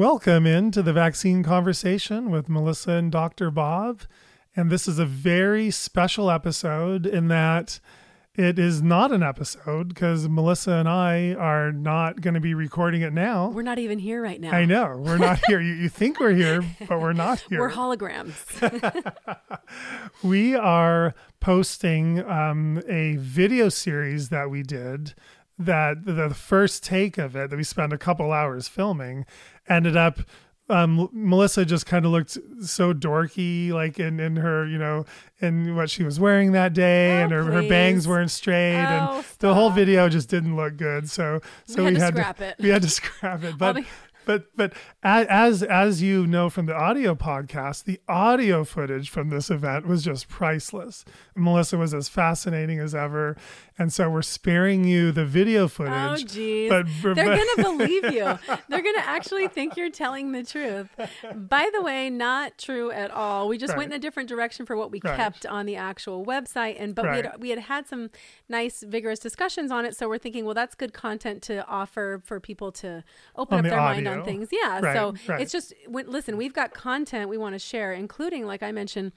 Welcome into the vaccine conversation with Melissa and Dr. Bob. And this is a very special episode in that it is not an episode because Melissa and I are not going to be recording it now. We're not even here right now. I know. We're not here. You, you think we're here, but we're not here. We're holograms. we are posting um, a video series that we did that the first take of it that we spent a couple hours filming ended up um, Melissa just kind of looked so dorky, like in, in her, you know, in what she was wearing that day, Oh, and her, her bangs weren't straight, Oh, and the whole video just didn't look good. So, so we had to to scrap it. we had to scrap it. But but but as as you know from the audio podcast, the audio footage from this event was just priceless. Melissa was as fascinating as ever, and so we're sparing you the video Oh, footage. geez. but- They're but- going to believe you. They're going to actually think you're telling the truth. By the way, not true at all. We just went in a different direction for what we Right. kept on the actual website. And but we had we had had some nice, vigorous discussions on it. So we're thinking, well, that's good content to offer for people to open On up the their mind audio. On things. Yeah. Right, so right. it's just when, listen, we've got content we want to share, including, like I mentioned.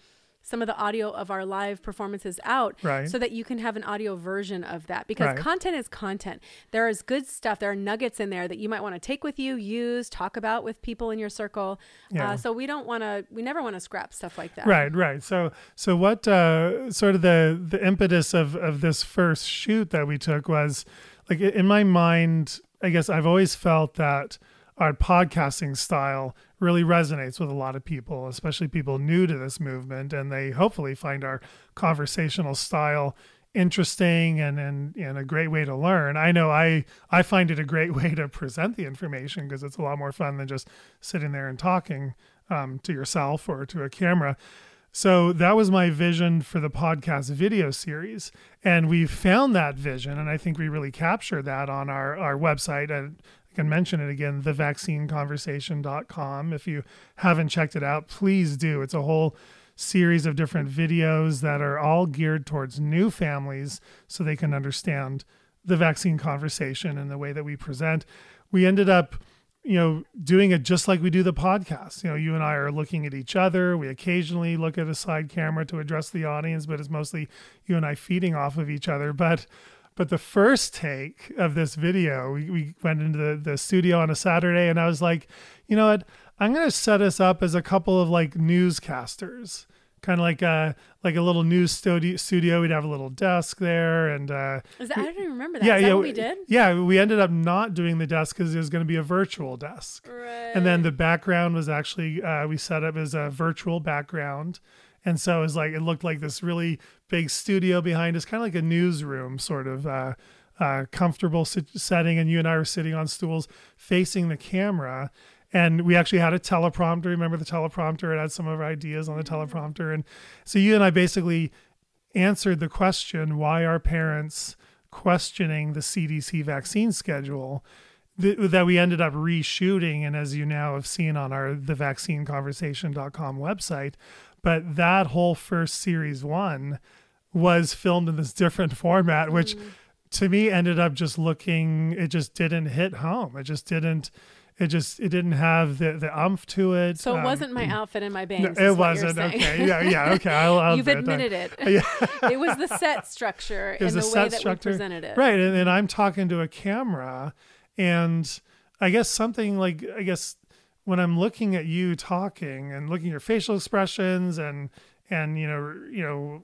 Some of the audio of our live performances out Right. so that you can have an audio version of that because Right. content is content. There is good stuff. There are nuggets in there that you might want to take with you, use, talk about with people in your circle. Yeah. Uh, so we don't want to. We never want to scrap stuff like that. Right, right. So, so what uh, sort of the the impetus of of this first shoot that we took was like in my mind. I guess I've always felt that our podcasting style really resonates with a lot of people, especially people new to this movement, and they hopefully find our conversational style interesting and and and a great way to learn. I know I I find it a great way to present the information because it's a lot more fun than just sitting there and talking um, to yourself or to a camera. So that was my vision for the podcast video series. And we found that vision, and I think we really captured that on our, our website. And I can mention it again, thevaccineconversation.com. If you haven't checked it out, please do. It's a whole series of different videos that are all geared towards new families so they can understand the vaccine conversation and the way that we present. We ended up you know, doing it just like we do the podcast. You know, you and I are looking at each other. We occasionally look at a side camera to address the audience, but it's mostly you and I feeding off of each other. But but the first take of this video, we, we went into the, the studio on a Saturday and I was like, you know what? I'm gonna set us up as a couple of like newscasters. Kind of like a like a little news studio. Studio. We'd have a little desk there, and uh, Is that, I don't even remember that. yeah, that yeah, we did? Yeah, we ended up not doing the desk because it was going to be a virtual desk. Right. And then the background was actually uh, we set up as a virtual background, and so it was like it looked like this really big studio behind us, kind of like a newsroom sort of uh, uh, comfortable sit- setting. And you and I were sitting on stools facing the camera. And we actually had a teleprompter. Remember the teleprompter? It had some of our ideas on the teleprompter. And so you and I basically answered the question why are parents questioning the CDC vaccine schedule that we ended up reshooting and as you now have seen on our thevaccineconversation.com website but that whole first series 1 was filmed in this different format which to me ended up just looking it just didn't hit home it just didn't it just it didn't have the the umph to it so it Um, wasn't my outfit and my bangs. no, it wasn't okay yeah yeah okay I'll, I'll You've admit admitted it. yeah it was the set structure It and the the way that structure. we presented it. Right. And, and I'm talking to a camera and I guess something like I guess when I'm looking at you talking and looking at your facial expressions and and you know you know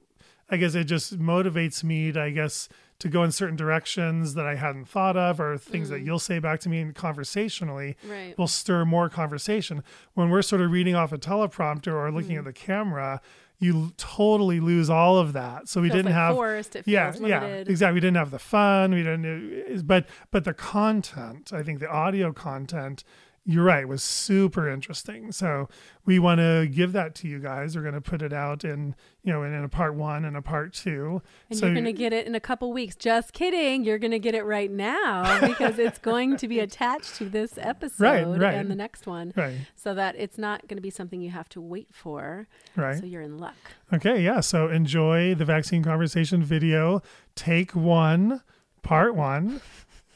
I guess it just motivates me to I guess to go in certain directions that I hadn't thought of or things that mm. you'll say back to me and conversationally Right. will stir more conversation. When we're sort of reading off a teleprompter or looking mm. at the camera, you totally lose all of that. So we didn't like have forced. It yeah, yeah, exactly. We didn't have the fun. We didn't, but but the content. I think the audio content. You're right. Was super interesting. So we want to give that to you guys. We're going to put it out in you know in, in a part one and a part two. And so you're going to get it in a couple weeks. Just kidding. You're going to get it right now because it's going to be attached to this episode right. and the next one right, so that it's not going to be something you have to wait for. right. So you're in luck. Okay, yeah. So enjoy the vaccine conversation video, take one, part one,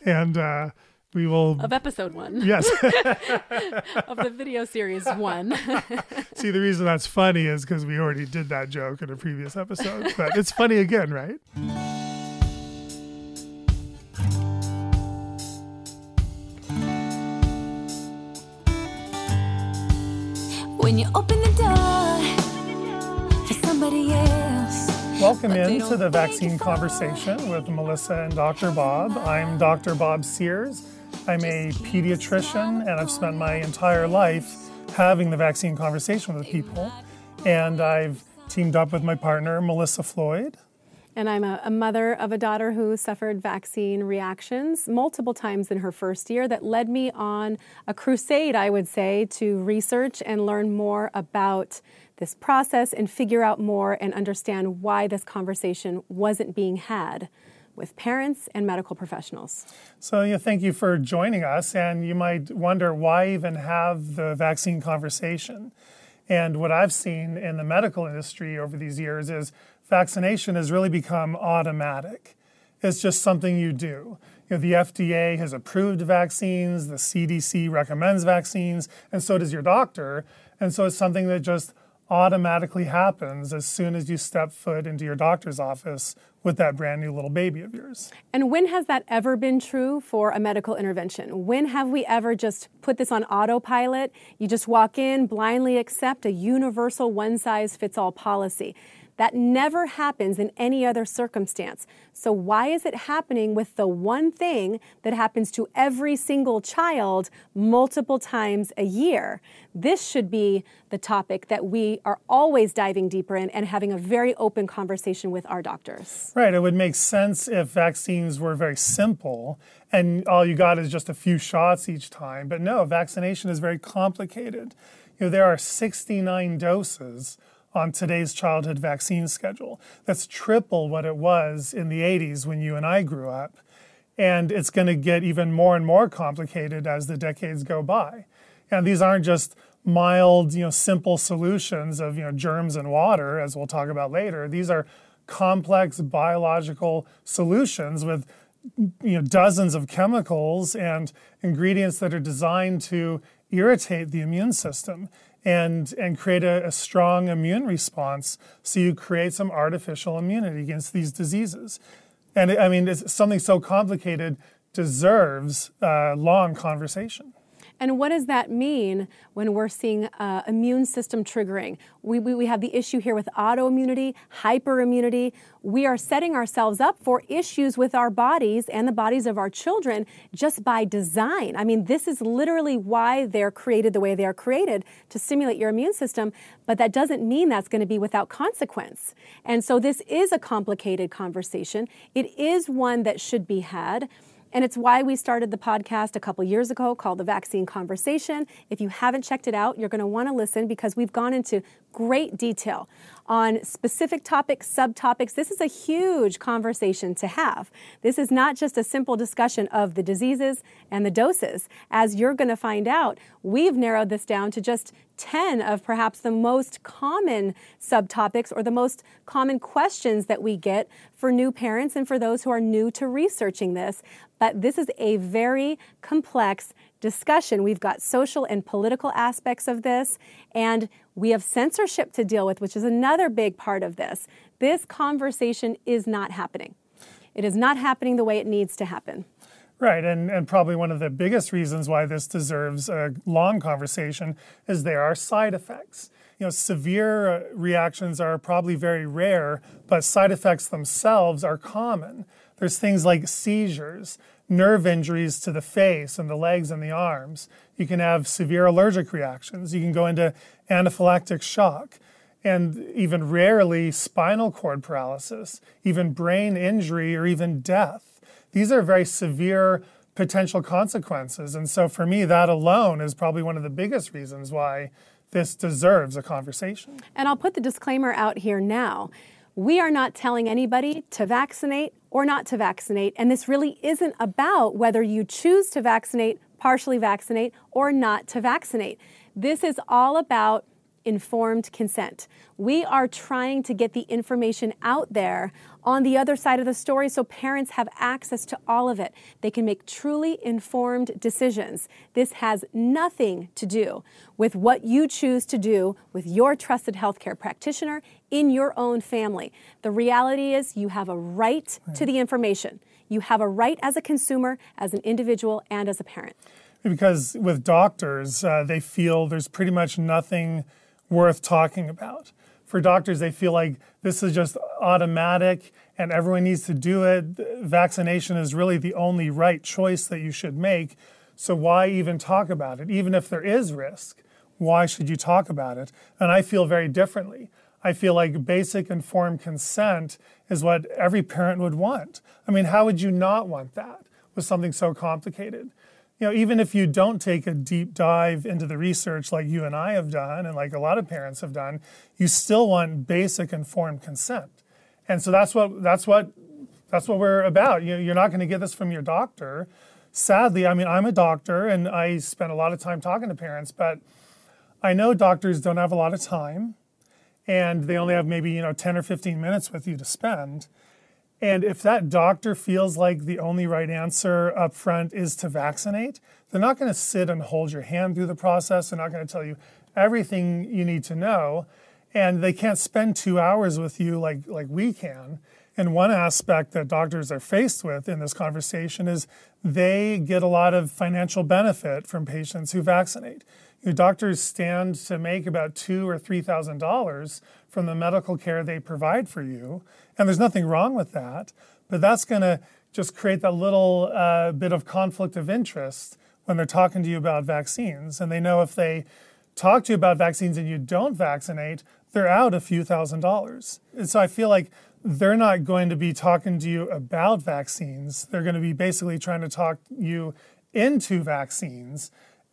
and uh, we will. Of episode one. Yes. of the video series one. See, the reason that's funny is because we already did that joke in a previous episode, but it's funny again, right? When you open the door for somebody else. Welcome But they into the vaccine conversation with Melissa and Dr. Bob. I'm Dr. Bob Sears. I'm a pediatrician and I've spent my entire life having the vaccine conversation with people. And I've teamed up with my partner, Melissa Floyd. And I'm a, a mother of a daughter who suffered vaccine reactions multiple times in her first year that led me on a crusade, I would say, to research and learn more about this process and figure out more and understand why this conversation wasn't being had with parents and medical professionals. So, yeah, thank you for joining us. And you might wonder why even have the vaccine conversation. And what I've seen in the medical industry over these years is vaccination has really become automatic. It's just something you do. You know, the FDA has approved vaccines, the CDC recommends vaccines, and so does your doctor. And so it's something that just automatically happens as soon as you step foot into your doctor's office with that brand new little baby of yours. And when has that ever been true for a medical intervention? When have we ever just put this on autopilot? You just walk in, blindly accept a universal one size fits all policy. That never happens in any other circumstance. So, why is it happening with the one thing that happens to every single child multiple times a year? This should be the topic that we are always diving deeper in and having a very open conversation with our doctors. Right. It would make sense if vaccines were very simple and all you got is just a few shots each time. But no, vaccination is very complicated. You know, there are 69 doses on today's childhood vaccine schedule. That's triple what it was in the 80s when you and I grew up. And it's going to get even more and more complicated as the decades go by. And these aren't just mild, you know, simple solutions of, you know, germs and water, as we'll talk about later. These are complex biological solutions with you know dozens of chemicals and ingredients that are designed to irritate the immune system and and create a, a, strong immune response so you create some artificial immunity against these diseases. And i mean it's something so complicated deserves a long conversation and what does that mean when we're seeing uh, immune system triggering? We, we, we have the issue here with autoimmunity, hyperimmunity. We are setting ourselves up for issues with our bodies and the bodies of our children just by design. I mean, this is literally why they're created the way they are created to stimulate your immune system, but that doesn't mean that's going to be without consequence. And so this is a complicated conversation. It is one that should be had. And it's why we started the podcast a couple years ago called The Vaccine Conversation. If you haven't checked it out, you're going to want to listen because we've gone into great detail on specific topics, subtopics. This is a huge conversation to have. This is not just a simple discussion of the diseases and the doses. As you're going to find out, we've narrowed this down to just 10 of perhaps the most common subtopics or the most common questions that we get for new parents and for those who are new to researching this. But this is a very complex discussion. We've got social and political aspects of this, and we have censorship to deal with, which is another big part of this. This conversation is not happening. It is not happening the way it needs to happen. Right, and, and probably one of the biggest reasons why this deserves a long conversation is there are side effects. You know, severe uh, reactions are probably very rare, but side effects themselves are common. There's things like seizures, nerve injuries to the face and the legs and the arms. You can have severe allergic reactions. You can go into anaphylactic shock. And even rarely, spinal cord paralysis, even brain injury, or even death. These are very severe potential consequences. And so, for me, that alone is probably one of the biggest reasons why this deserves a conversation. And I'll put the disclaimer out here now. We are not telling anybody to vaccinate or not to vaccinate. And this really isn't about whether you choose to vaccinate, partially vaccinate, or not to vaccinate. This is all about informed consent. We are trying to get the information out there on the other side of the story so parents have access to all of it. They can make truly informed decisions. This has nothing to do with what you choose to do with your trusted healthcare practitioner in your own family. The reality is you have a right to the information. You have a right as a consumer, as an individual, and as a parent. Because with doctors, uh, they feel there's pretty much nothing worth talking about. For doctors, they feel like this is just automatic and everyone needs to do it. Vaccination is really the only right choice that you should make. So, why even talk about it? Even if there is risk, why should you talk about it? And I feel very differently. I feel like basic informed consent is what every parent would want. I mean, how would you not want that with something so complicated? You know, even if you don't take a deep dive into the research like you and I have done, and like a lot of parents have done, you still want basic informed consent. And so that's what that's what that's what we're about. You, you're not going to get this from your doctor. Sadly, I mean, I'm a doctor and I spend a lot of time talking to parents, but I know doctors don't have a lot of time and they only have maybe, you know, 10 or 15 minutes with you to spend. And if that doctor feels like the only right answer up front is to vaccinate, they're not going to sit and hold your hand through the process. They're not going to tell you everything you need to know. And they can't spend two hours with you like, like we can. And one aspect that doctors are faced with in this conversation is they get a lot of financial benefit from patients who vaccinate. Your doctors stand to make about two or three thousand dollars from the medical care they provide for you, and there's nothing wrong with that. But that's going to just create that little uh, bit of conflict of interest when they're talking to you about vaccines, and they know if they talk to you about vaccines and you don't vaccinate, they're out a few thousand dollars. And so I feel like they're not going to be talking to you about vaccines. They're going to be basically trying to talk you into vaccines,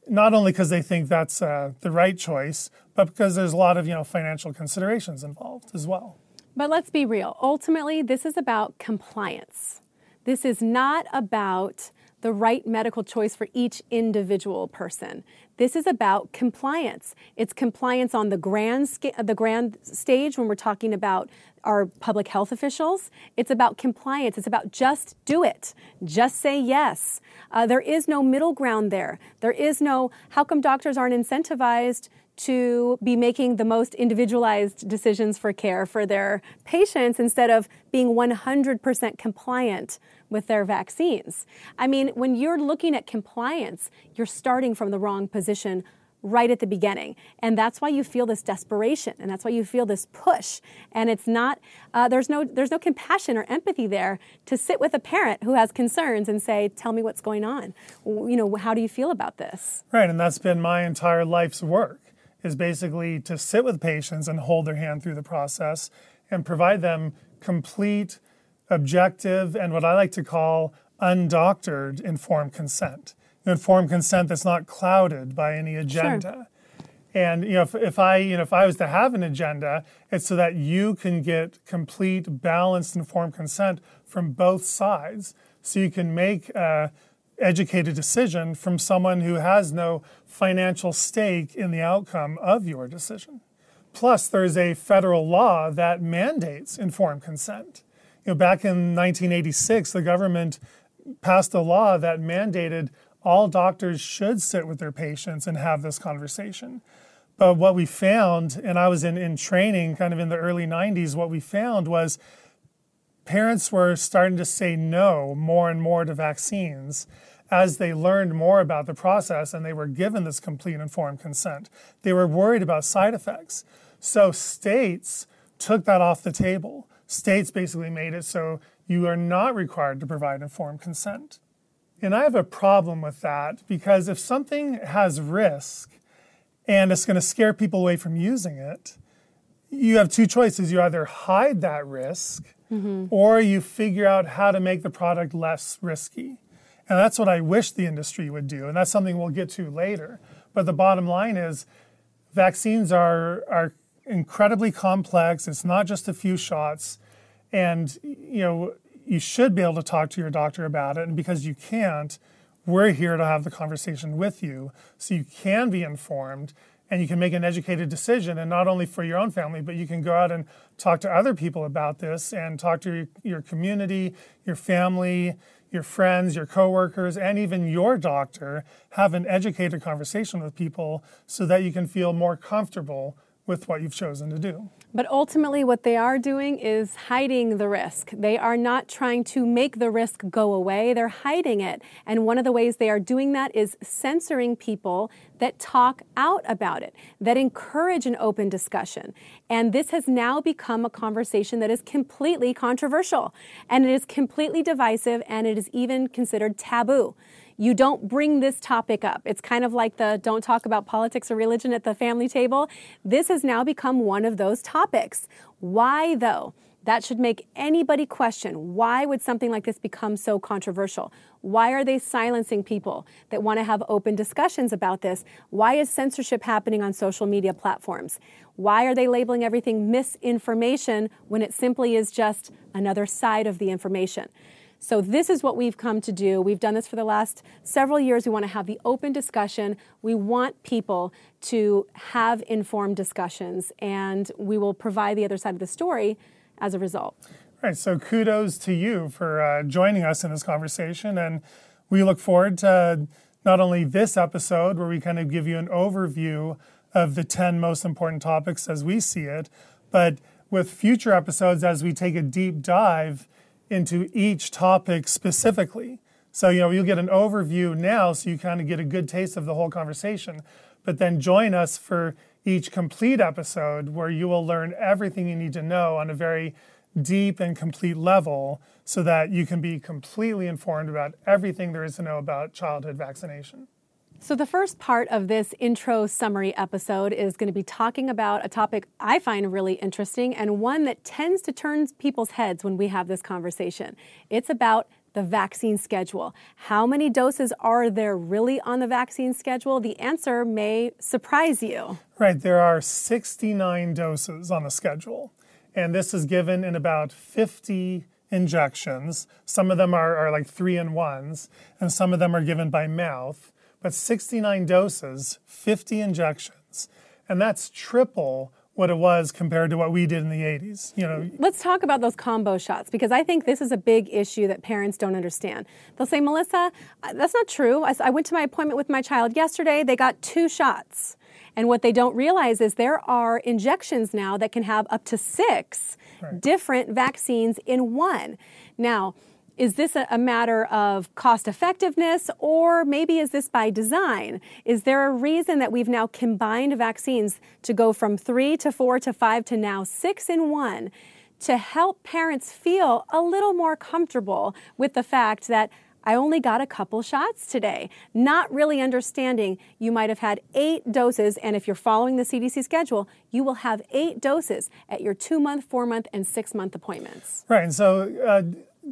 not only because they think that's uh, the right choice, but because there's a lot of you know financial considerations involved as well. But let's be real. Ultimately, this is about compliance. This is not about the right medical choice for each individual person. This is about compliance. It's compliance on the grand, the grand stage when we're talking about our public health officials. It's about compliance. It's about just do it. Just say yes. Uh, there is no middle ground there. There is no, how come doctors aren't incentivized to be making the most individualized decisions for care for their patients instead of being 100% compliant with their vaccines. I mean, when you're looking at compliance, you're starting from the wrong position right at the beginning. And that's why you feel this desperation and that's why you feel this push. And it's not, uh, there's, no, there's no compassion or empathy there to sit with a parent who has concerns and say, tell me what's going on. You know, how do you feel about this? Right. And that's been my entire life's work is basically to sit with patients and hold their hand through the process and provide them complete, objective, and what I like to call undoctored informed consent. Informed consent that's not clouded by any agenda. Sure. And you know, if, if, I, you know, if I was to have an agenda, it's so that you can get complete, balanced, informed consent from both sides, so you can make a educated decision from someone who has no financial stake in the outcome of your decision. Plus, there's a federal law that mandates informed consent. You know, back in 1986, the government passed a law that mandated all doctors should sit with their patients and have this conversation. But what we found, and I was in, in training kind of in the early 90s, what we found was parents were starting to say no more and more to vaccines as they learned more about the process and they were given this complete informed consent. They were worried about side effects. So states took that off the table. States basically made it so you are not required to provide informed consent. And I have a problem with that because if something has risk and it's going to scare people away from using it, you have two choices. You either hide that risk mm-hmm. or you figure out how to make the product less risky. And that's what I wish the industry would do. And that's something we'll get to later. But the bottom line is vaccines are, are incredibly complex. It's not just a few shots. And, you know, you should be able to talk to your doctor about it. And because you can't, we're here to have the conversation with you so you can be informed and you can make an educated decision and not only for your own family but you can go out and talk to other people about this and talk to your, your community your family your friends your coworkers and even your doctor have an educated conversation with people so that you can feel more comfortable with what you've chosen to do. But ultimately, what they are doing is hiding the risk. They are not trying to make the risk go away, they're hiding it. And one of the ways they are doing that is censoring people that talk out about it, that encourage an open discussion. And this has now become a conversation that is completely controversial, and it is completely divisive, and it is even considered taboo you don't bring this topic up. It's kind of like the don't talk about politics or religion at the family table. This has now become one of those topics. Why, though? That should make anybody question why would something like this become so controversial? Why are they silencing people that want to have open discussions about this? Why is censorship happening on social media platforms? Why are they labeling everything misinformation when it simply is just another side of the information? So, this is what we've come to do. We've done this for the last several years. We want to have the open discussion. We want people to have informed discussions, and we will provide the other side of the story as a result. Right. So, kudos to you for uh, joining us in this conversation. And we look forward to not only this episode, where we kind of give you an overview of the 10 most important topics as we see it, but with future episodes as we take a deep dive into each topic specifically. So, you know, you'll get an overview now so you kind of get a good taste of the whole conversation. But then join us for each complete episode where you will learn everything you need to know on a very deep and complete level so that you can be completely informed about everything there is to know about childhood vaccination. So, the first part of this intro summary episode is going to be talking about a topic I find really interesting and one that tends to turn people's heads when we have this conversation. It's about the vaccine schedule. How many doses are there really on the vaccine schedule? The answer may surprise you. Right, there are 69 doses on the schedule, and this is given in about 50 injections. Some of them are, are like three in ones, and some of them are given by mouth but 69 doses, 50 injections, and that's triple what it was compared to what we did in the 80s you know. Let's talk about those combo shots because i think this is a big issue that parents don't understand. They'll say melissa uh, that's not true. I, I went to my appointment with my child yesterday. They got two shots. And what they don't realize is there are injections now that can have up to six right. different vaccines in one. Now is this a, matter of cost effectiveness or maybe is this by design? Is there a reason that we've now combined vaccines to go from three to four to five to now six in one to help parents feel a little more comfortable with the fact that I only got a couple shots today, not really understanding you might have had eight doses. And if you're following the CDC schedule, you will have eight doses at your two month, four month, and six month appointments. Right. And so, uh,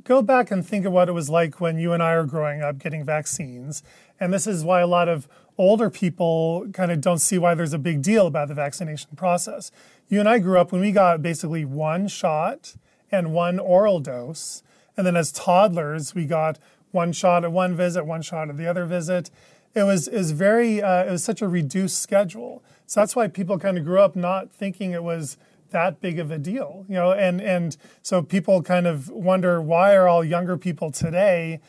go back and think of what it was like when you and I are growing up getting vaccines. And this is why a lot of older people kind of don't see why there's a big deal about the vaccination process. You and I grew up when we got basically one shot and one oral dose. And then as toddlers, we got one shot at one visit, one shot at the other visit. It was, is very, uh, it was such a reduced schedule. So that's why people kind of grew up not thinking it was that big of a deal, you know, and and so people kind of wonder why are all younger people today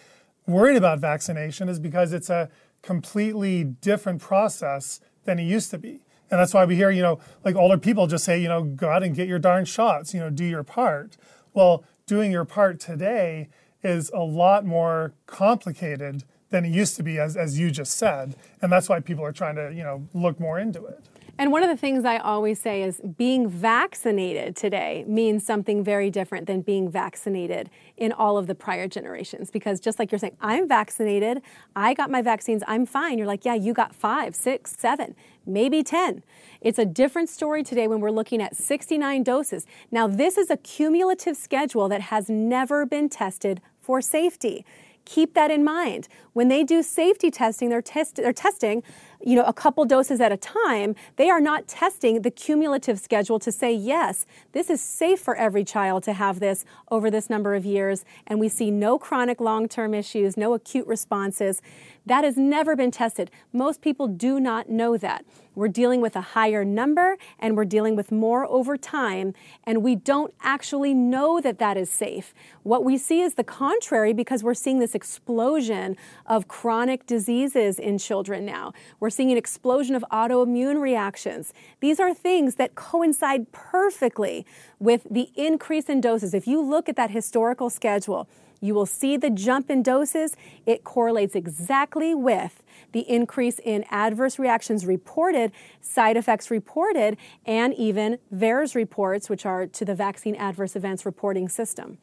worried about vaccination is because it's a completely different process than it used to be. And that's why we hear, you know, like older people just say, you know, go out and get your darn shots, you know, do your part. Well, doing your part today is a lot more complicated than it used to be, as, as you just said. And that's why people are trying to, you know, look more into it. And one of the things I always say is being vaccinated today means something very different than being vaccinated in all of the prior generations. Because just like you're saying, I'm vaccinated, I got my vaccines, I'm fine. You're like, yeah, you got five, six, seven, maybe 10. It's a different story today when we're looking at 69 doses. Now, this is a cumulative schedule that has never been tested for safety. Keep that in mind. When they do safety testing, they're, test- they're testing you know, a couple doses at a time, they are not testing the cumulative schedule to say, yes, this is safe for every child to have this over this number of years. And we see no chronic long term issues, no acute responses. That has never been tested. Most people do not know that. We're dealing with a higher number and we're dealing with more over time, and we don't actually know that that is safe. What we see is the contrary because we're seeing this explosion of chronic diseases in children now. We're seeing an explosion of autoimmune reactions. These are things that coincide perfectly with the increase in doses. If you look at that historical schedule, you will see the jump in doses. It correlates exactly with the increase in adverse reactions reported, side effects reported, and even VAERS reports, which are to the vaccine adverse events reporting system.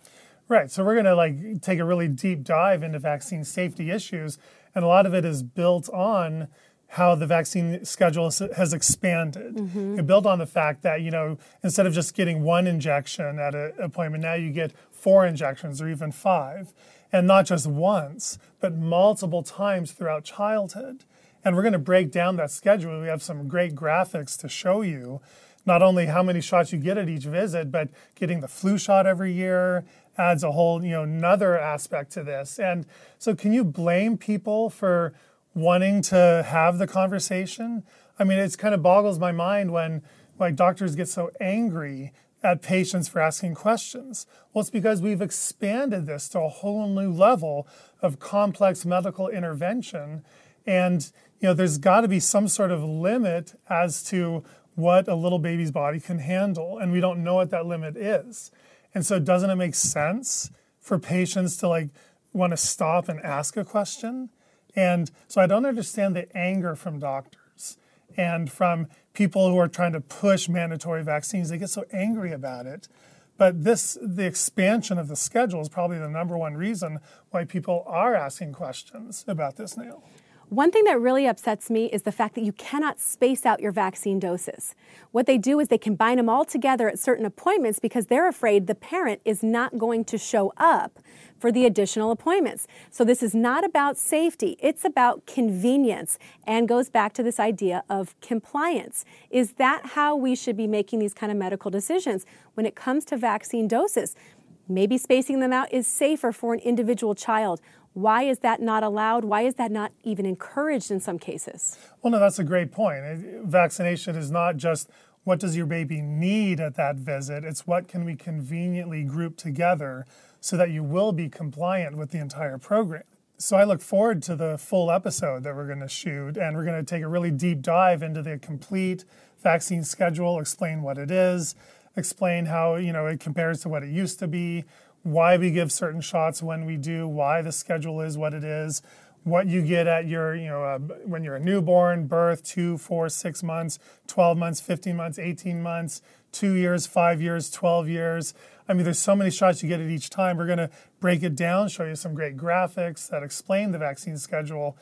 Right. So we're going to like take a really deep dive into vaccine safety issues, and a lot of it is built on how the vaccine schedule has expanded. Mm-hmm. It built on the fact that you know instead of just getting one injection at an appointment, now you get four injections or even five and not just once, but multiple times throughout childhood. And we're going to break down that schedule. We have some great graphics to show you not only how many shots you get at each visit, but getting the flu shot every year adds a whole, you know, another aspect to this. And so can you blame people for wanting to have the conversation? I mean, it's kind of boggles my mind when like doctors get so angry at patients for asking questions? Well, it's because we've expanded this to a whole new level of complex medical intervention. And you know, there's got to be some sort of limit as to what a little baby's body can handle, and we don't know what that limit is. And so, doesn't it make sense for patients to like want to stop and ask a question? And so, I don't understand the anger from doctors and from people who are trying to push mandatory vaccines. They get so angry about it. But this, the expansion of the schedule is probably the number one reason why people are asking questions about this now. One thing that really upsets me is the fact that you cannot space out your vaccine doses. What they do is they combine them all together at certain appointments because they're afraid the parent is not going to show up for the additional appointments. So this is not about safety, it's about convenience and goes back to this idea of compliance. Is that how we should be making these kind of medical decisions when it comes to vaccine doses? Maybe spacing them out is safer for an individual child. Why is that not allowed? Why is that not even encouraged in some cases? Well, no, that's a great point. Vaccination is not just what does your baby need at that visit, it's what can we conveniently group together so that you will be compliant with the entire program. So I look forward to the full episode that we're going to shoot, and we're going to take a really deep dive into the complete vaccine schedule, explain what it is, explain how you know it compares to what it used to be, why we give certain shots when we do, why the schedule is what it is, what you get at your, you know, uh, when you're a newborn, birth, two, four, six months, 12 months, 15 months, 18 months, two years, five years, 12 years. I mean, there's so many shots you get at each time. We're going to break it down, show you some great graphics that explain the vaccine schedule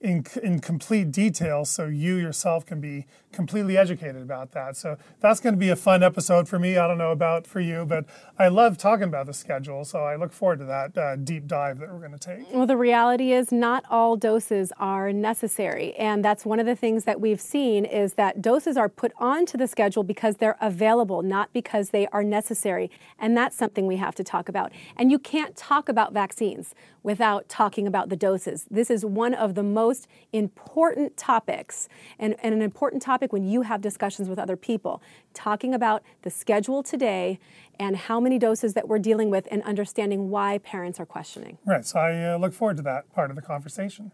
in, in complete detail so you yourself can be completely educated about that. So that's going to be a fun episode for me. I don't know about for you, but I love talking about the schedule. So I look forward to that uh, deep dive that we're going to take. Well, the reality is not all doses are necessary. And that's one of the things that we've seen is that doses are put onto the schedule because they're available, not because they are necessary. And that's something we have to talk about. And you can't talk about vaccines without talking about the doses. This is one of the most important topics and, and an important topic when you have discussions with other people. Talking about the schedule today and how many doses that we're dealing with and understanding why parents are questioning. Right. So I uh, look forward to that part of the conversation.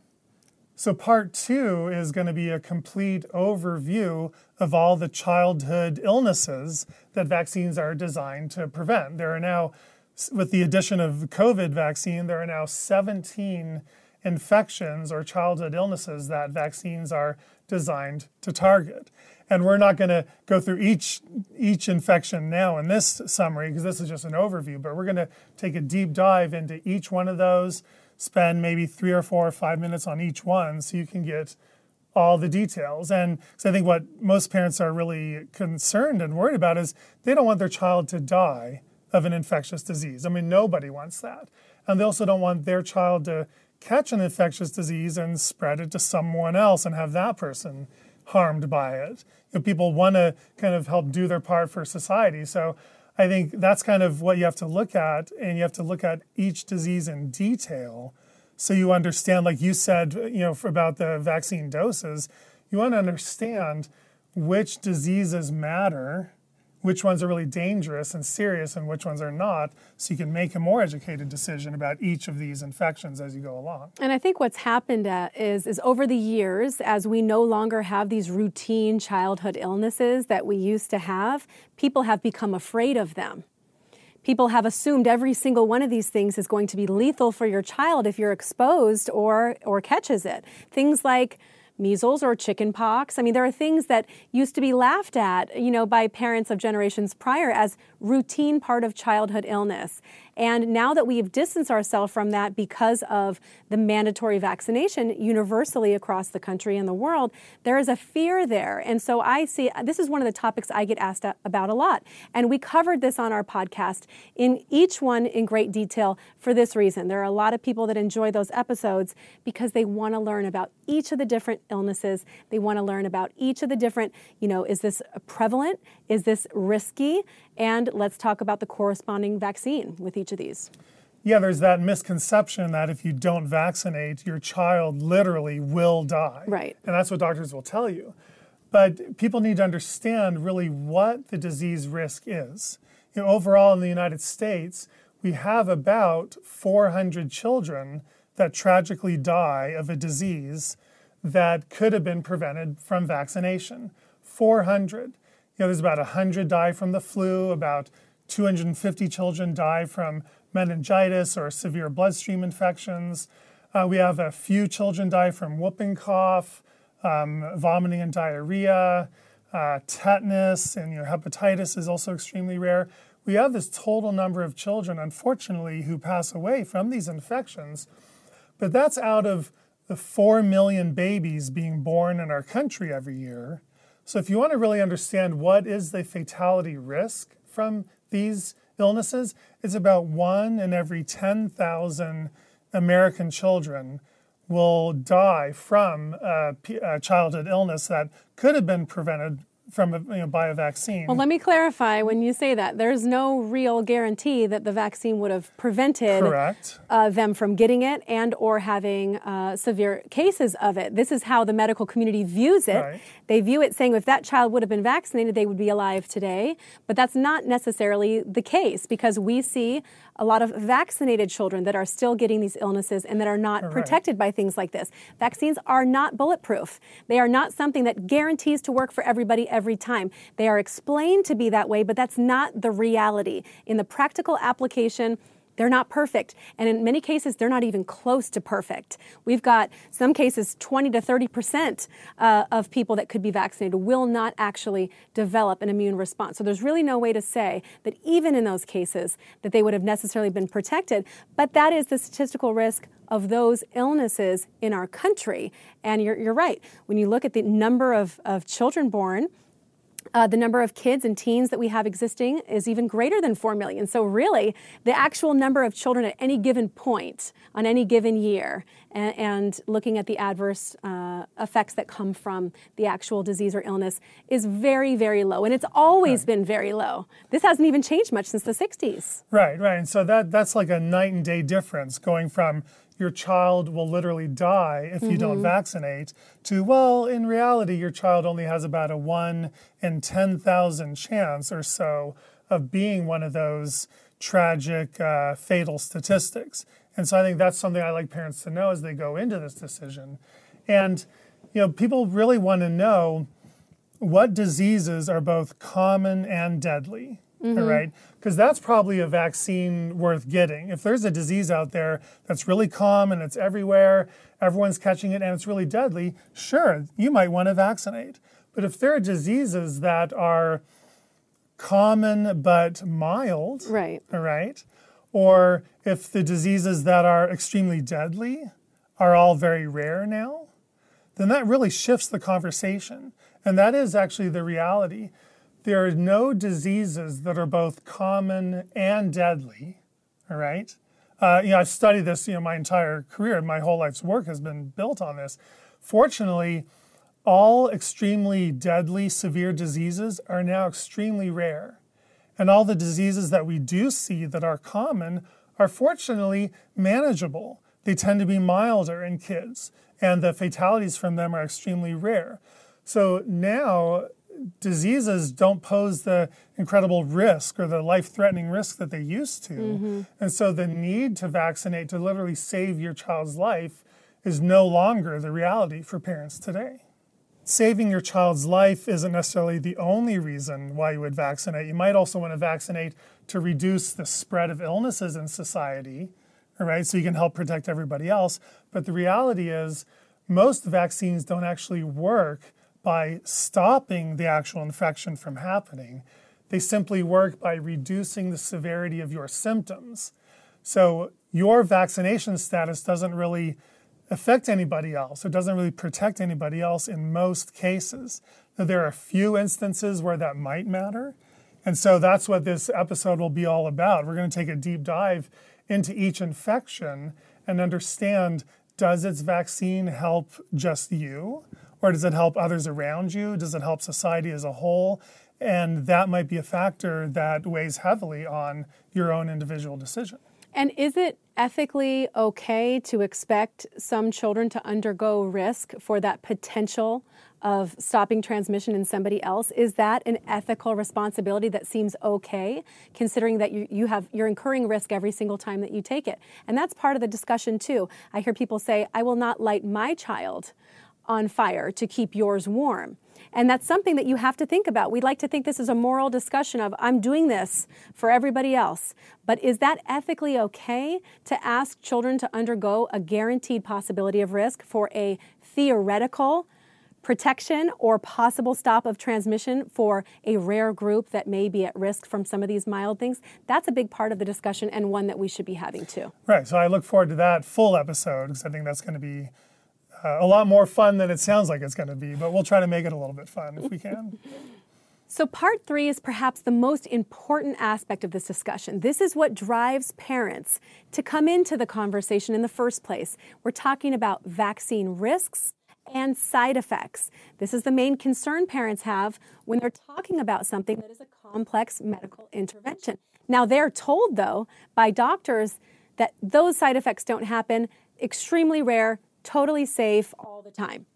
So, part two is going to be a complete overview of all the childhood illnesses that vaccines are designed to prevent. There are now with the addition of COVID vaccine, there are now 17 infections or childhood illnesses that vaccines are designed to target. And we're not going to go through each each infection now in this summary because this is just an overview, but we're going to take a deep dive into each one of those, spend maybe 3 or 4 or 5 minutes on each one so you can get all the details. And so I think what most parents are really concerned and worried about is they don't want their child to die of an infectious disease. I mean, nobody wants that. And they also don't want their child to catch an infectious disease and spread it to someone else and have that person harmed by it. You know, people want to kind of help do their part for society. So I think that's kind of what you have to look at, and you have to look at each disease in detail so you understand, like you said, you know, about the vaccine doses, you want to understand which diseases matter which ones are really dangerous and serious and which ones are not, so you can make a more educated decision about each of these infections as you go along. And I think what's happened uh, is, is over the years, as we no longer have these routine childhood illnesses that we used to have, people have become afraid of them. People have assumed every single one of these things is going to be lethal for your child if you're exposed or, or catches it. Things like measles or chicken pox. I mean, there are things that used to be laughed at, you know, by parents of generations prior as routine part of childhood illness. And now that we've distanced ourselves from that because of the mandatory vaccination universally across the country and the world, there is a fear there. And so I see this is one of the topics I get asked about a lot. And we covered this on our podcast in each one in great detail for this reason. There are a lot of people that enjoy those episodes because they want to learn about each of the different illnesses. They want to learn about each of the different, you know, is this prevalent? Is this risky? And let's talk about the corresponding vaccine with each of these. Yeah, there's that misconception that if you don't vaccinate, your child literally will die. Right. And that's what doctors will tell you. But people need to understand really what the disease risk is. You know, overall in the United States, we have about 400 children that tragically die of a disease that could have been prevented from vaccination. 400 You know, there's about 100 die from the flu, about 250 children die from meningitis or severe bloodstream infections. Uh, we have a few children die from whooping cough, um, vomiting and diarrhea, uh, tetanus, and you know, hepatitis is also extremely rare. We have this total number of children, unfortunately, who pass away from these infections, but that's out of the 4 million babies being born in our country every year. So if you want to really understand what is the fatality risk from these illnesses, it's about one in every 10,000 American children will die from a, a childhood illness that could have been prevented from a, you know, by a vaccine. Well, let me clarify when you say that. There's no real guarantee that the vaccine would have prevented uh, them from getting it and or having uh, severe cases of it. This is how the medical community views it. Right. They view it saying if that child would have been vaccinated, they would be alive today. But that's not necessarily the case because we see a lot of vaccinated children that are still getting these illnesses and that are not right. protected by things like this. Vaccines are not bulletproof. They are not something that guarantees to work for everybody every time. They are explained to be that way, but that's not the reality. In the practical application, they're not perfect. And in many cases, they're not even close to perfect. We've got some cases 20 to 30% uh, of people that could be vaccinated will not actually develop an immune response. So there's really no way to say that even in those cases that they would have necessarily been protected. But that is the statistical risk of those illnesses in our country. And you're, you're right. When you look at the number of, of children born, uh, the number of kids and teens that we have existing is even greater than 4 million. So, really, the actual number of children at any given point on any given year, and, and looking at the adverse uh, effects that come from the actual disease or illness, is very, very low. And it's always right. been very low. This hasn't even changed much since the 60s. Right, right. And so, that, that's like a night and day difference going from your child will literally die if you mm-hmm. don't vaccinate to well in reality your child only has about a 1 in 10,000 chance or so of being one of those tragic uh, fatal statistics. And so i think that's something i like parents to know as they go into this decision. And you know people really want to know what diseases are both common and deadly mm-hmm. right? Because that's probably a vaccine worth getting. If there's a disease out there that's really common, it's everywhere, everyone's catching it, and it's really deadly, sure, you might want to vaccinate. But if there are diseases that are common but mild, right, right, or if the diseases that are extremely deadly are all very rare now, then that really shifts the conversation. And that is actually the reality there are no diseases that are both common and deadly, all right? Uh, you know, I've studied this, you know, my entire career. My whole life's work has been built on this. Fortunately, all extremely deadly, severe diseases are now extremely rare. And all the diseases that we do see that are common are fortunately manageable. They tend to be milder in kids, and the fatalities from them are extremely rare. So now diseases don't pose the incredible risk or the life threatening risk that they used to. Mm-hmm. And so the need to vaccinate to literally save your child's life is no longer the reality for parents today saving your child's life isn't necessarily the only reason why you would vaccinate. You might also want to vaccinate to reduce the spread of illnesses in society, all right? So you can help protect everybody else. But the reality is, most vaccines don't actually work by stopping the actual infection from happening. They simply work by reducing the severity of your symptoms. So your vaccination status doesn't really affect anybody else. It doesn't really protect anybody else in most cases. Now, there are a few instances where that might matter. And so that's what this episode will be all about. We're going to take a deep dive into each infection and understand does its vaccine help just you? Or does it help others around you? Does it help society as a whole? And that might be a factor that weighs heavily on your own individual decision. And is it ethically okay to expect some children to undergo risk for that potential of stopping transmission in somebody else? Is that an ethical responsibility that seems okay, considering that you, you have you're incurring risk every single time that you take it? And that's part of the discussion too. I hear people say, I will not light my child on fire to keep yours warm. And that's something that you have to think about. We'd like to think this is a moral discussion of, I'm doing this for everybody else. But is that ethically okay to ask children to undergo a guaranteed possibility of risk for a theoretical protection or possible stop of transmission for a rare group that may be at risk from some of these mild things? That's a big part of the discussion and one that we should be having too. Right. So I look forward to that full episode because I think that's going to be a lot more fun than it sounds like it's going to be, but we'll try to make it a little bit fun if we can. So, part three is perhaps the most important aspect of this discussion. This is what drives parents to come into the conversation in the first place. We're talking about vaccine risks and side effects. This is the main concern parents have when they're talking about something that is a complex medical intervention. Now, they're told, though, by doctors that those side effects don't happen, extremely rare, totally safe all the time.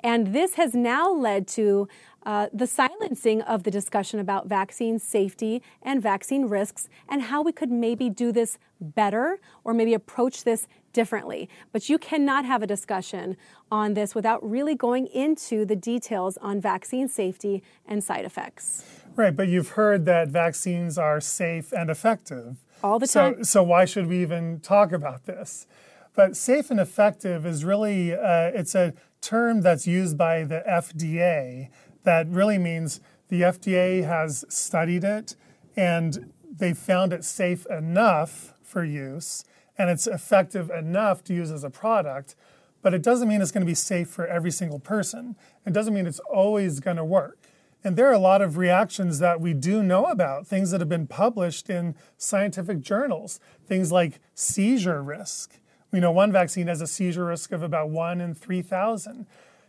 And this has now led to uh, the silencing of the discussion about vaccine safety and vaccine risks and how we could maybe do this better or maybe approach this differently. But you cannot have a discussion on this without really going into the details on vaccine safety and side effects. Right, but you've heard that vaccines are safe and effective. All the time. So, so why should we even talk about this? But safe and effective is really uh, it's a term that's used by the FDA that really means the FDA has studied it and they found it safe enough for use and it's effective enough to use as a product, but it doesn't mean it's going to be safe for every single person. It doesn't mean it's always going to work. And there are a lot of reactions that we do know about, things that have been published in scientific journals, things like seizure risk we know one vaccine has a seizure risk of about one in 3,000.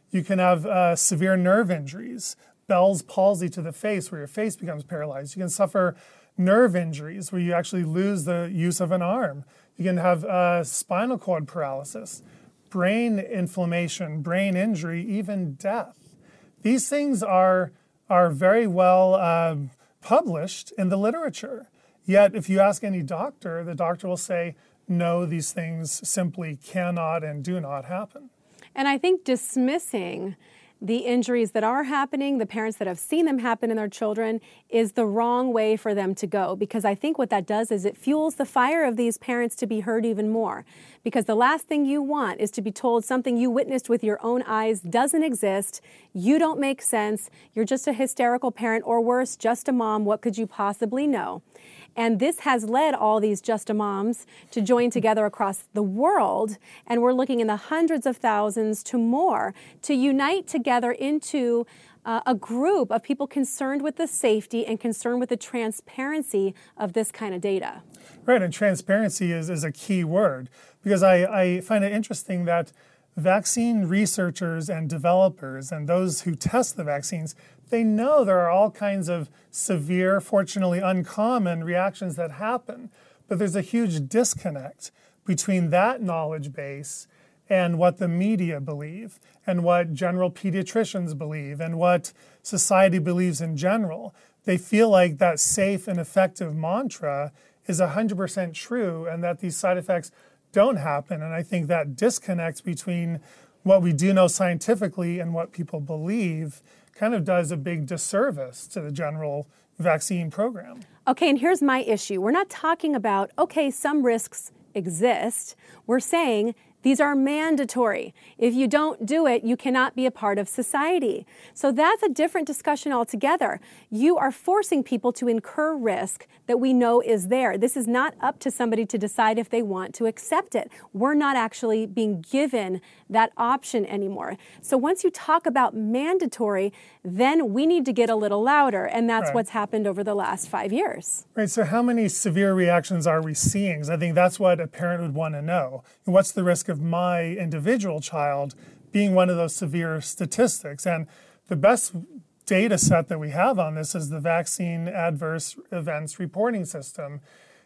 You can have uh, severe nerve injuries, Bell's palsy to the face, where your face becomes paralyzed. You can suffer nerve injuries, where you actually lose the use of an arm. You can have uh, spinal cord paralysis, brain inflammation, brain injury, even death. These things are, are very well uh, published in the literature. Yet, if you ask any doctor, the doctor will say, no, these things simply cannot and do not happen. And I think dismissing the injuries that are happening, the parents that have seen them happen in their children, is the wrong way for them to go. Because I think what that does is it fuels the fire of these parents to be heard even more. Because the last thing you want is to be told something you witnessed with your own eyes doesn't exist, you don't make sense, you're just a hysterical parent, or worse, just a mom. What could you possibly know? And this has led all these Just a Moms to join together across the world. And we're looking in the hundreds of thousands to more to unite together into uh, a group of people concerned with the safety and concerned with the transparency of this kind of data. Right, and transparency is, is a key word because I, I find it interesting that vaccine researchers and developers and those who test the vaccines they know there are all kinds of severe fortunately uncommon reactions that happen but there's a huge disconnect between that knowledge base and what the media believe and what general pediatricians believe and what society believes in general they feel like that safe and effective mantra is 100% true and that these side effects don't happen. And I think that disconnect between what we do know scientifically and what people believe kind of does a big disservice to the general vaccine program. Okay, and here's my issue. We're not talking about, okay, some risks exist. We're saying these are mandatory. If you don't do it, you cannot be a part of society. So that's a different discussion altogether. You are forcing people to incur risk that we know is there. This is not up to somebody to decide if they want to accept it. We're not actually being given that option anymore. So once you talk about mandatory, then we need to get a little louder. And that's right. what's happened over the last five years. Right. So, how many severe reactions are we seeing? I think that's what a parent would want to know. What's the risk of of my individual child being one of those severe statistics. And the best data set that we have on this is the Vaccine Adverse Events Reporting System,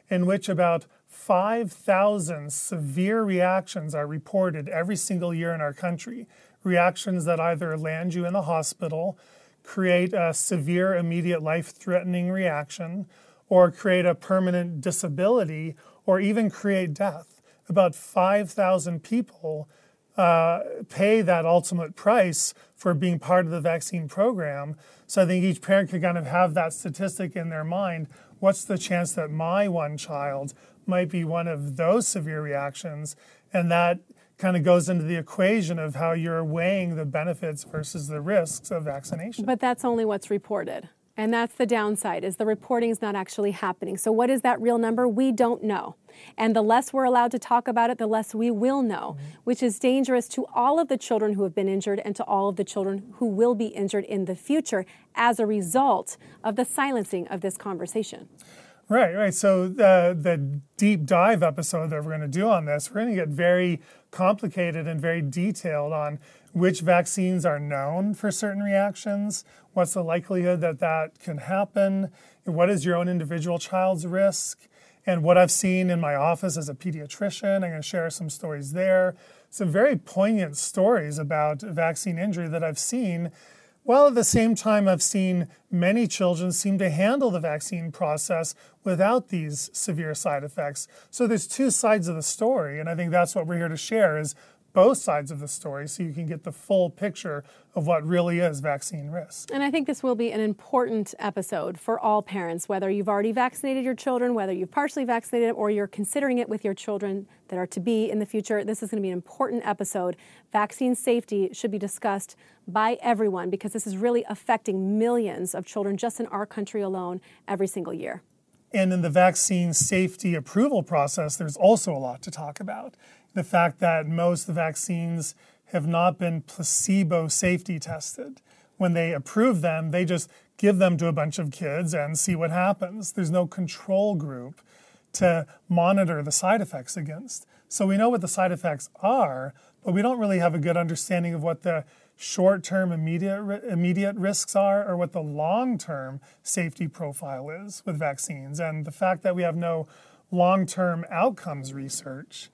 in which about 5,000 severe reactions are reported every single year in our country. Reactions that either land you in the hospital, create a severe, immediate, life threatening reaction, or create a permanent disability, or even create death about 5,000 people uh, pay that ultimate price for being part of the vaccine program. So I think each parent could kind of have that statistic in their mind. What's the chance that my one child might be one of those severe reactions? And that kind of goes into the equation of how you're weighing the benefits versus the risks of vaccination. But that's only what's reported. And that's the downside is the reporting is not actually happening. So what is that real number? We don't know. And the less we're allowed to talk about it, the less we will know, mm-hmm. which is dangerous to all of the children who have been injured and to all of the children who will be injured in the future as a result of the silencing of this conversation. Right, right. So the the deep dive episode that we're going to do on this, we're going to get very complicated and very detailed on which vaccines are known for certain reactions, what's the likelihood that that can happen, what is your own individual child's risk, and what I've seen in my office as a pediatrician. I'm going to share some stories there. Some very poignant stories about vaccine injury that I've seen. While at the same time, I've seen many children seem to handle the vaccine process without these severe side effects. So there's two sides of the story, and I think that's what we're here to share is both sides of the story so you can get the full picture of what really is vaccine risk. And I think this will be an important episode for all parents, whether you've already vaccinated your children, whether you've partially vaccinated, or you're considering it with your children that are to be in the future. This is going to be an important episode. Vaccine safety should be discussed by everyone because this is really affecting millions of children just in our country alone every single year. And in the vaccine safety approval process, there's also a lot to talk about the fact that most vaccines have not been placebo safety tested. When they approve them, they just give them to a bunch of kids and see what happens. There's no control group to monitor the side effects against. So we know what the side effects are, but we don't really have a good understanding of what the short-term immediate immediate risks are or what the long-term safety profile is with vaccines. And the fact that we have no long-term outcomes research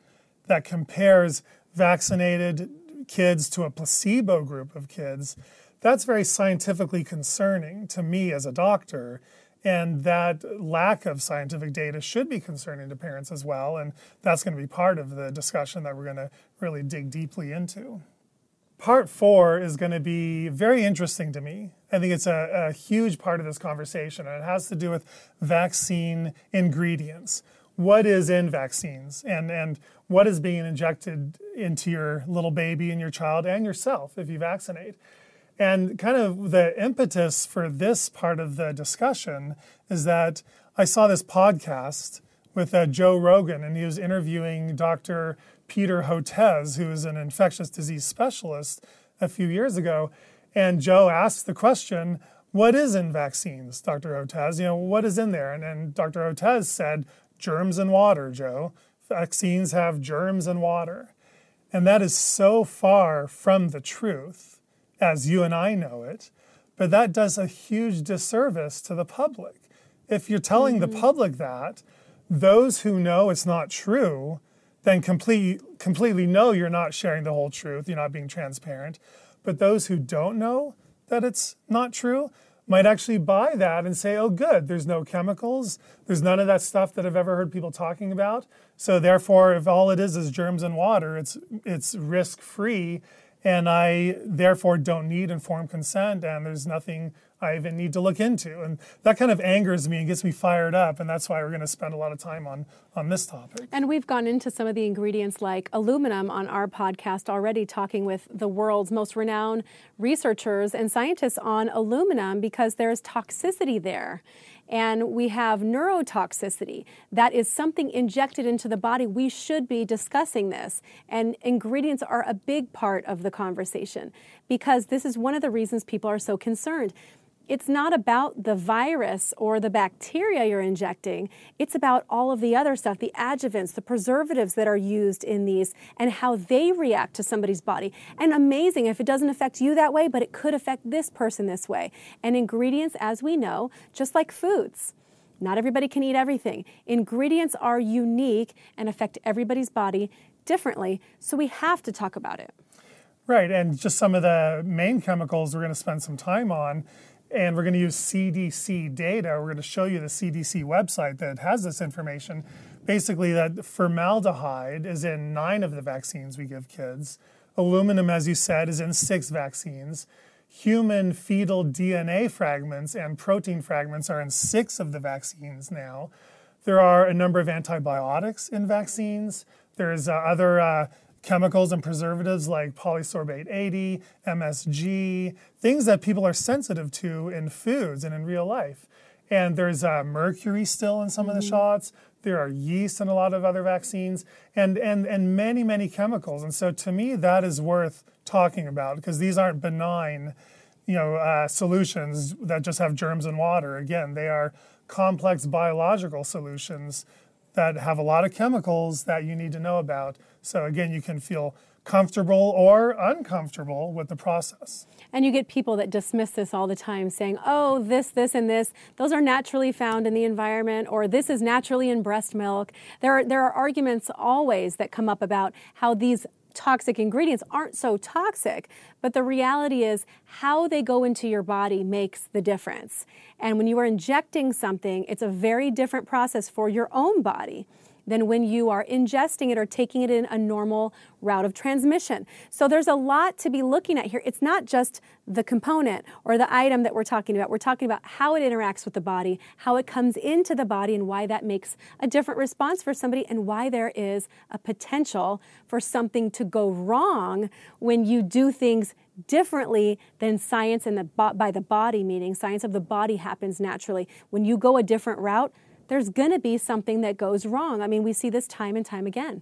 that compares vaccinated kids to a placebo group of kids, that's very scientifically concerning to me as a doctor. And that lack of scientific data should be concerning to parents as well. And that's going to be part of the discussion that we're going to really dig deeply into. Part four is going to be very interesting to me. I think it's a, a huge part of this conversation, and it has to do with vaccine ingredients what is in vaccines and, and what is being injected into your little baby and your child and yourself if you vaccinate. And kind of the impetus for this part of the discussion is that I saw this podcast with uh, Joe Rogan, and he was interviewing Dr. Peter Hotez, who is an infectious disease specialist, a few years ago. And Joe asked the question, what is in vaccines, Dr. Otez? You know, what is in there? And then Dr. Otez said, germs and water, Joe. Vaccines have germs and water. And that is so far from the truth, as you and I know it. But that does a huge disservice to the public. If you're telling mm-hmm. the public that, those who know it's not true then complete, completely know you're not sharing the whole truth, you're not being transparent. But those who don't know that it's not true might actually buy that and say, oh, good, there's no chemicals, there's none of that stuff that I've ever heard people talking about. So therefore, if all it is is germs and water, it's, it's risk free. And I therefore don't need informed consent, and there's nothing I even need to look into. And that kind of angers me and gets me fired up. And that's why we're going to spend a lot of time on, on this topic. And we've gone into some of the ingredients like aluminum on our podcast already, talking with the world's most renowned researchers and scientists on aluminum because there's toxicity there and we have neurotoxicity. That is something injected into the body. We should be discussing this. And ingredients are a big part of the conversation because this is one of the reasons people are so concerned it's not about the virus or the bacteria you're injecting. It's about all of the other stuff, the adjuvants, the preservatives that are used in these, and how they react to somebody's body. And amazing if it doesn't affect you that way, but it could affect this person this way. And ingredients, as we know, just like foods, not everybody can eat everything. Ingredients are unique and affect everybody's body differently, so we have to talk about it. Right, and just some of the main chemicals we're going to spend some time on and we're going to use CDC data. We're going to show you the CDC website that has this information. Basically, that formaldehyde is in nine of the vaccines we give kids. Aluminum, as you said, is in six vaccines. Human fetal DNA fragments and protein fragments are in six of the vaccines now. There are a number of antibiotics in vaccines. There's uh, other uh, chemicals and preservatives like polysorbate 80, MSG, things that people are sensitive to in foods and in real life. And there's uh, mercury still in some mm-hmm. of the mm-hmm. shots. There are yeast in a lot of other vaccines, and, and, and many, many chemicals. And so to me, that is worth talking about because these aren't benign you know, uh, solutions that just have germs and water. Again, they are complex biological solutions that have a lot of chemicals that you need to know about. So again, you can feel comfortable or uncomfortable with the process. And you get people that dismiss this all the time saying, oh, this, this, and this, those are naturally found in the environment, or this is naturally in breast milk. There are, there are arguments always that come up about how these toxic ingredients aren't so toxic, but the reality is how they go into your body makes the difference. And when you are injecting something, it's a very different process for your own body than when you are ingesting it or taking it in a normal route of transmission. So there's a lot to be looking at here. It's not just the component or the item that we're talking about. We're talking about how it interacts with the body, how it comes into the body, and why that makes a different response for somebody, and why there is a potential for something to go wrong when you do things differently than science and the by the body meaning science of the body happens naturally when you go a different route there's going to be something that goes wrong. I mean, we see this time and time again.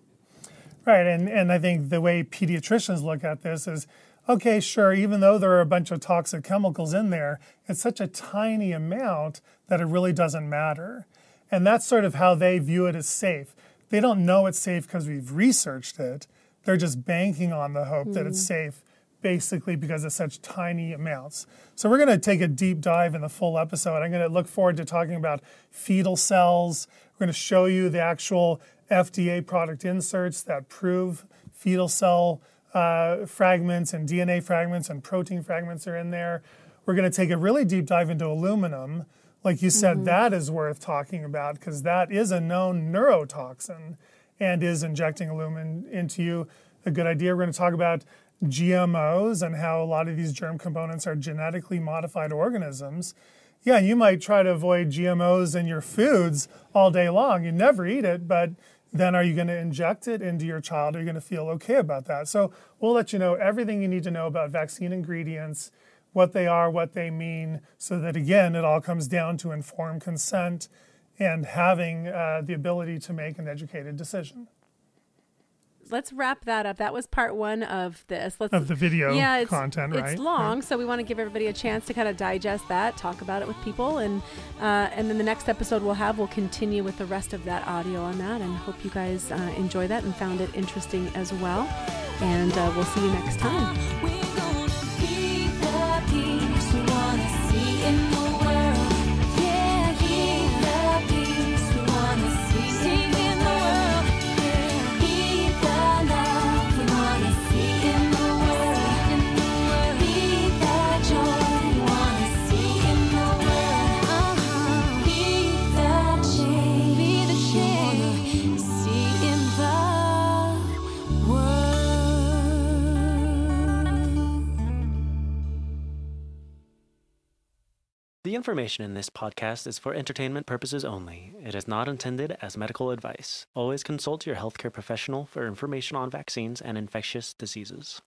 Right. And, and I think the way pediatricians look at this is okay, sure, even though there are a bunch of toxic chemicals in there, it's such a tiny amount that it really doesn't matter. And that's sort of how they view it as safe. They don't know it's safe because we've researched it. They're just banking on the hope mm. that it's hmm. safe basically because it's such tiny amounts. So we're going to take a deep dive in the full episode. I'm going to look forward to talking about fetal cells. We're going to show you the actual FDA product inserts that prove fetal cell uh, fragments and DNA fragments and protein fragments are in there. We're going to take a really deep dive into aluminum. Like you said, mm-hmm. that is worth talking about because that is a known neurotoxin and is injecting aluminum into you a good idea. We're going to talk about GMOs and how a lot of these germ components are genetically modified organisms, yeah, you might try to avoid GMOs in your foods all day long. You never eat it, but then are you going to inject it into your child? Are you going to feel okay about that? So we'll let you know everything you need to know about vaccine ingredients, what they are, what they mean, so that again, it all comes down to informed consent and having uh, the ability to make an educated decision. Let's wrap that up. That was part one of this. Let's Of the video yeah, it's, content, right? It's long, so we want to give everybody a chance to kind of digest that, talk about it with people, and uh, and then the next episode we'll have, we'll continue with the rest of that audio on that, and hope you guys uh, enjoy that and found it interesting as well. And uh, we'll see you next time. The information in this podcast is for entertainment purposes only. It is not intended as medical advice. Always consult your healthcare professional for information on vaccines and infectious diseases.